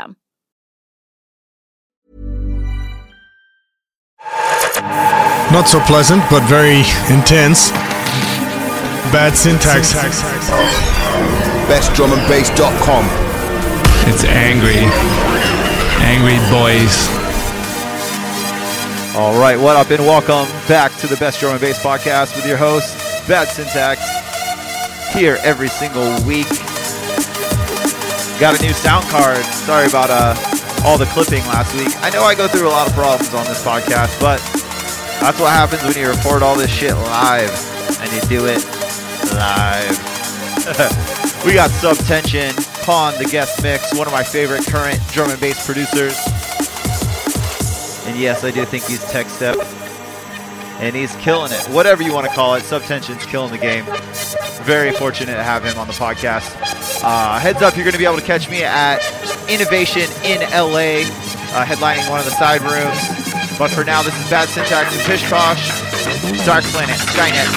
system. Not so pleasant, but very intense. Bad syntax. BestDrumAndBass.com. It's angry. Angry boys. All right, what up, and welcome back to the Best Drum and Bass podcast with your host, Bad Syntax, here every single week. Got a new sound card. Sorry about uh, all the clipping last week. I know I go through a lot of problems on this podcast, but that's what happens when you record all this shit live and you do it live. we got Subtension, Pawn, the guest mix, one of my favorite current and bass producers. And yes, I do think he's tech step. And he's killing it. Whatever you want to call it, Subtension's killing the game. Very fortunate to have him on the podcast. Uh, heads up, you're going to be able to catch me at Innovation in LA, uh, headlining one of the side rooms. But for now, this is Bad Syntax and Pish Posh, Dark Planet, Skynet.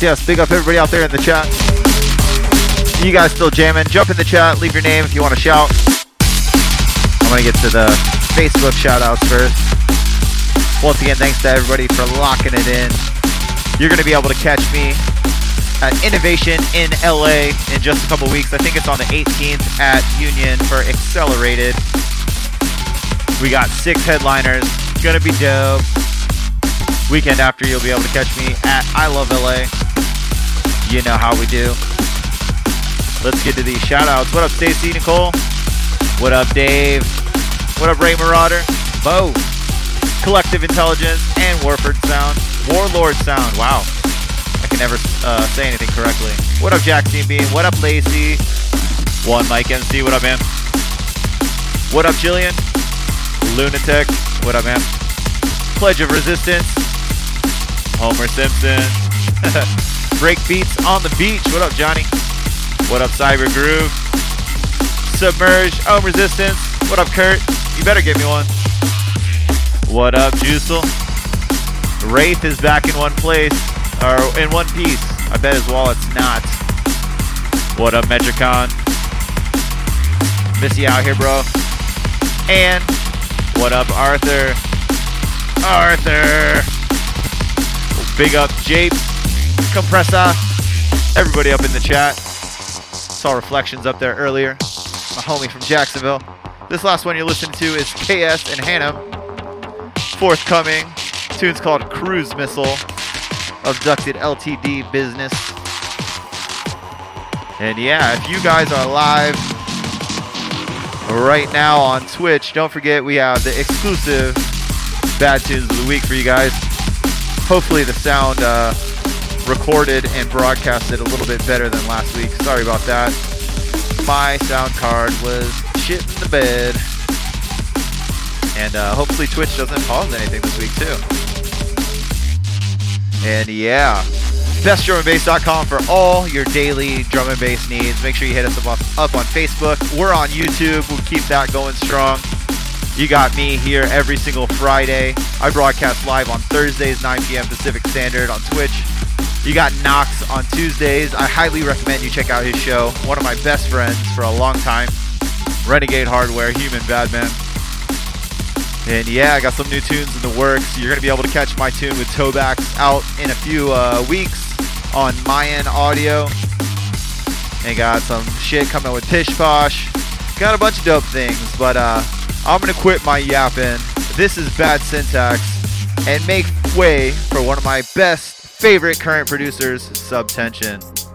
Yes, yes. Big up everybody out there in the chat. You guys still jamming? Jump in the chat. Leave your name if you want to shout. I'm going to get to the Facebook shout outs first. Once again, thanks to everybody for locking it in. You're going to be able to catch me at Innovation in LA in just a couple weeks. I think it's on the 18th at Union for Accelerated. We got six headliners. It's Gonna be dope. Weekend after, you'll be able to catch me at I Love LA. You know how we do. Let's get to these shout outs. What up, Stacy Nicole? What up, Dave? What up, Ray Marauder? Bo. Collective Intelligence and Warford Sound. Warlord Sound. Wow. I can never uh, say anything correctly. What up, Jack Jackson Bean? What up, Lacey? One Mike MC. What up, man? What up, Jillian? Lunatic. What up, man? Pledge of Resistance. Homer Simpson. Break beats on the beach. What up, Johnny? What up, Cyber Groove? Submerge. Home Resistance. What up, Kurt? You better give me one. What up, Juicel? Wraith is back in one place, or in one piece. I bet his wallet's not. What up, Metricon? Miss you out here, bro. And what up, Arthur? Arthur! Big up, Japes, Compressa, everybody up in the chat. Saw reflections up there earlier. My homie from Jacksonville. This last one you're listening to is KS and Hannah. Forthcoming. Tune's called Cruise Missile. Abducted LTD Business. And yeah, if you guys are live right now on Twitch, don't forget we have the exclusive Bad Tunes of the Week for you guys. Hopefully the sound uh, recorded and broadcasted a little bit better than last week. Sorry about that. My sound card was shit in the bed. And uh, hopefully Twitch doesn't pause anything this week too. And yeah, bestdrumandbass.com for all your daily drum and bass needs. Make sure you hit us up, up on Facebook. We're on YouTube. We'll keep that going strong. You got me here every single Friday. I broadcast live on Thursdays, 9 p.m. Pacific Standard on Twitch. You got Knox on Tuesdays. I highly recommend you check out his show. One of my best friends for a long time. Renegade Hardware, Human Badman. And yeah, I got some new tunes in the works. You're going to be able to catch my tune with Tobax out in a few uh, weeks on Mayan Audio. And got some shit coming with Pish Posh. Got a bunch of dope things, but uh, I'm going to quit my yapping. This is Bad Syntax and make way for one of my best favorite current producers, Subtension.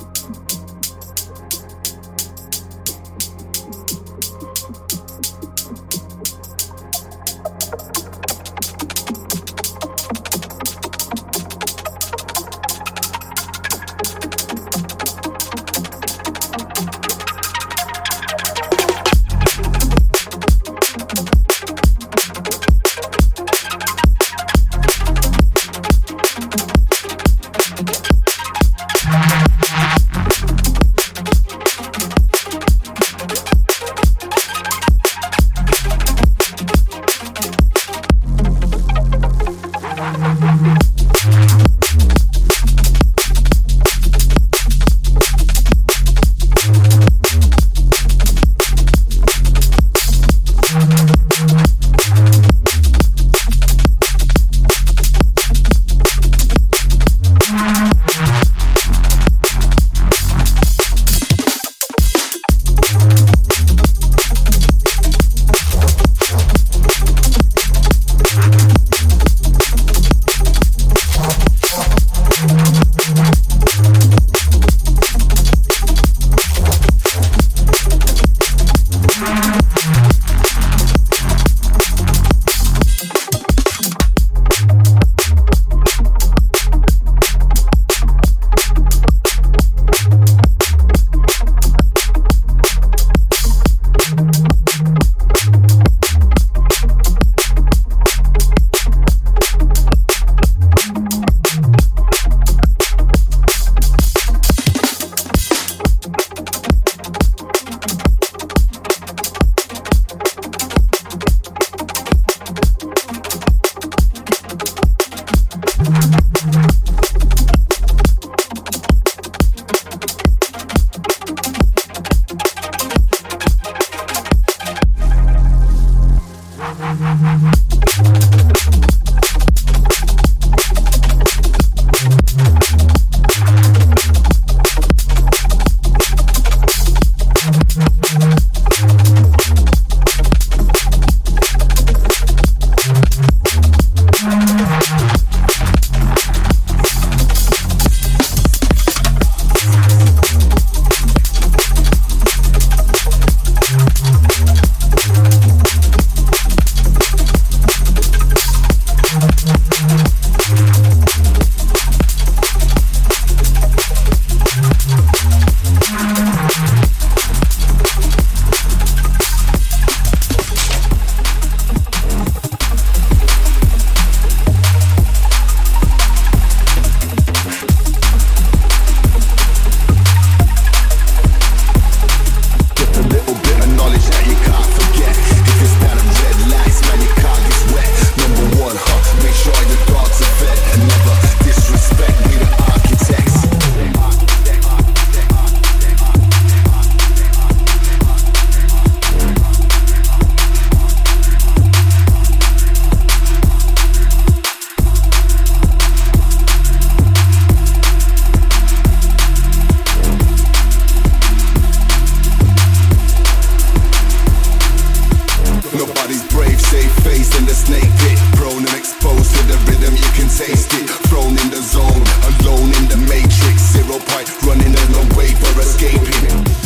stay faced in the snake pit. Prone and exposed to the rhythm, you can taste it. Thrown in the zone, alone in the matrix. Zero point, running and no way for escaping.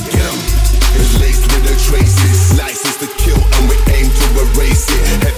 Yeah. It's laced with the traces. License to kill, and we aim to erase it.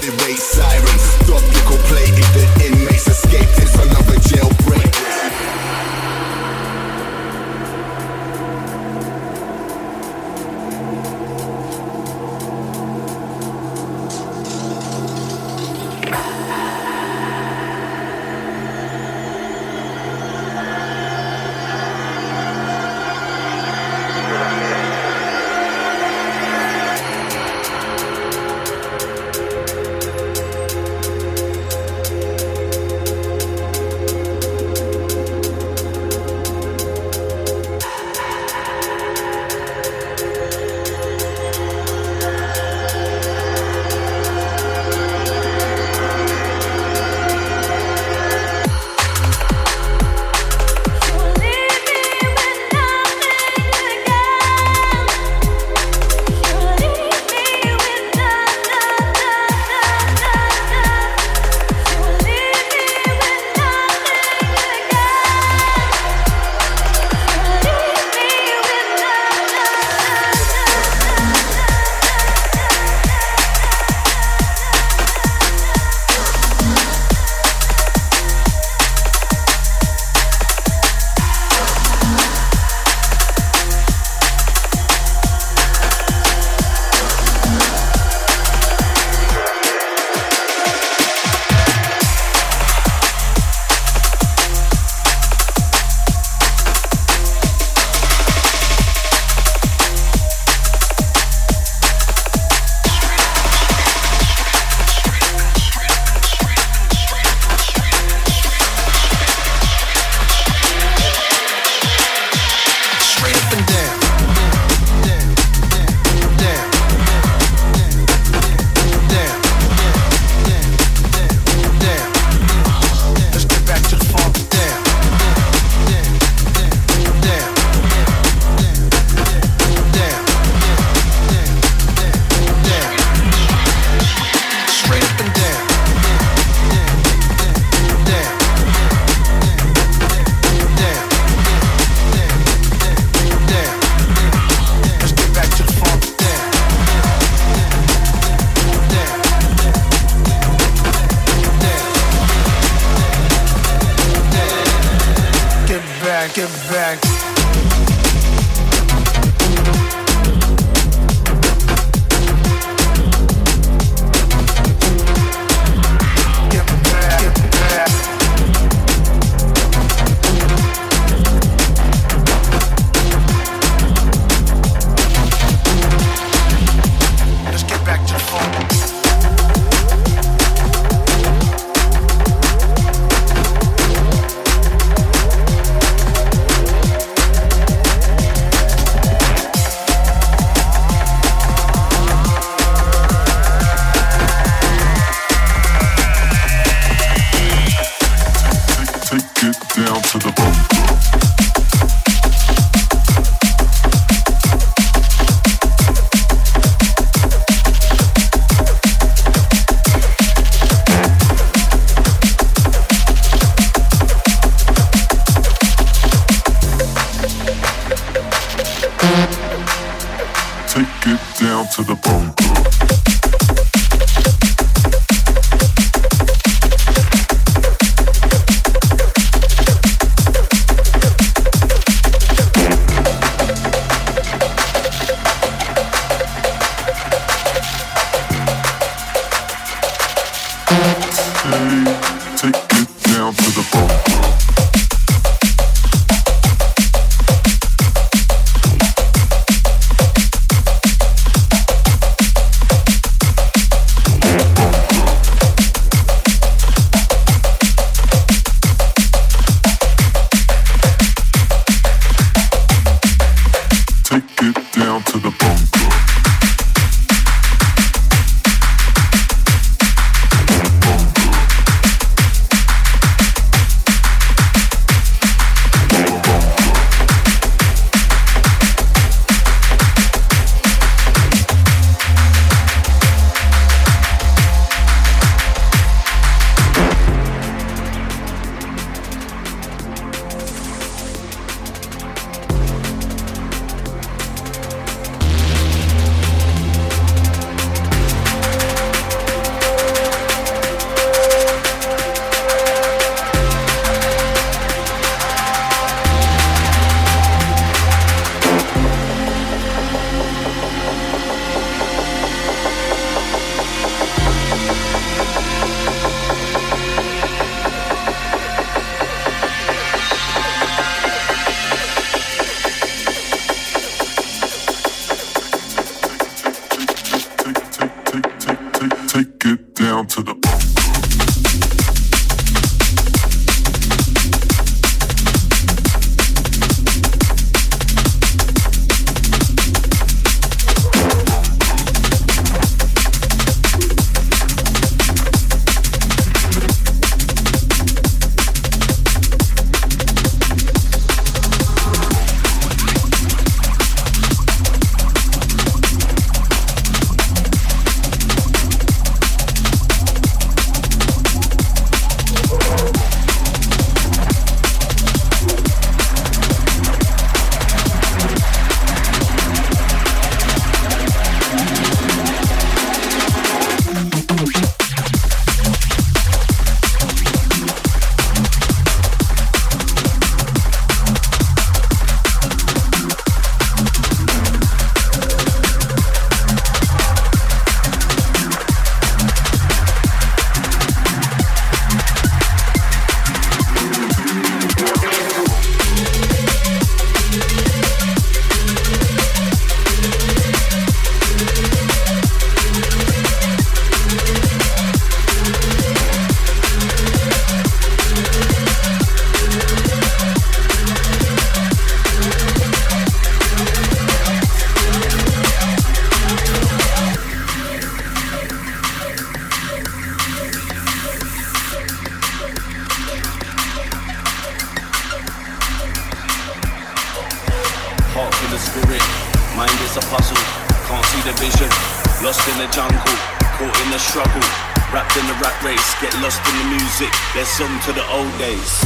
Listen to the old days.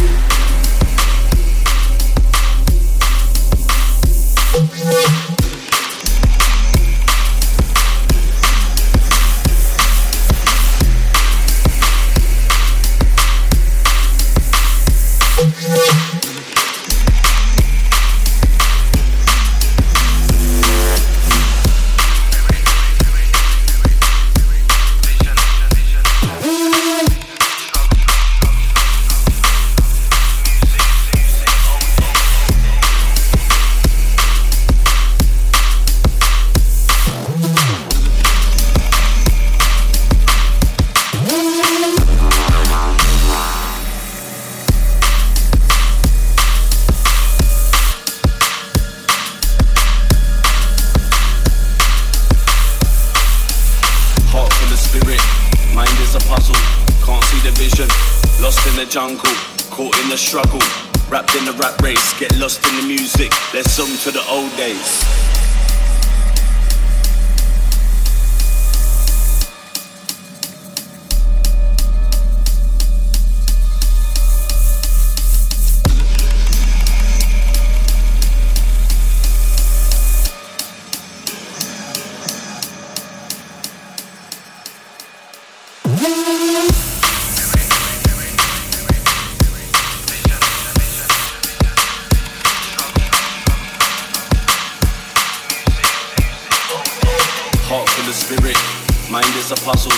Mind is a puzzle,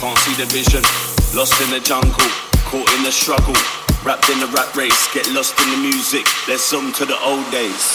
can't see the vision. Lost in the jungle, caught in the struggle. Wrapped in the rat race, get lost in the music. Let's song to the old days.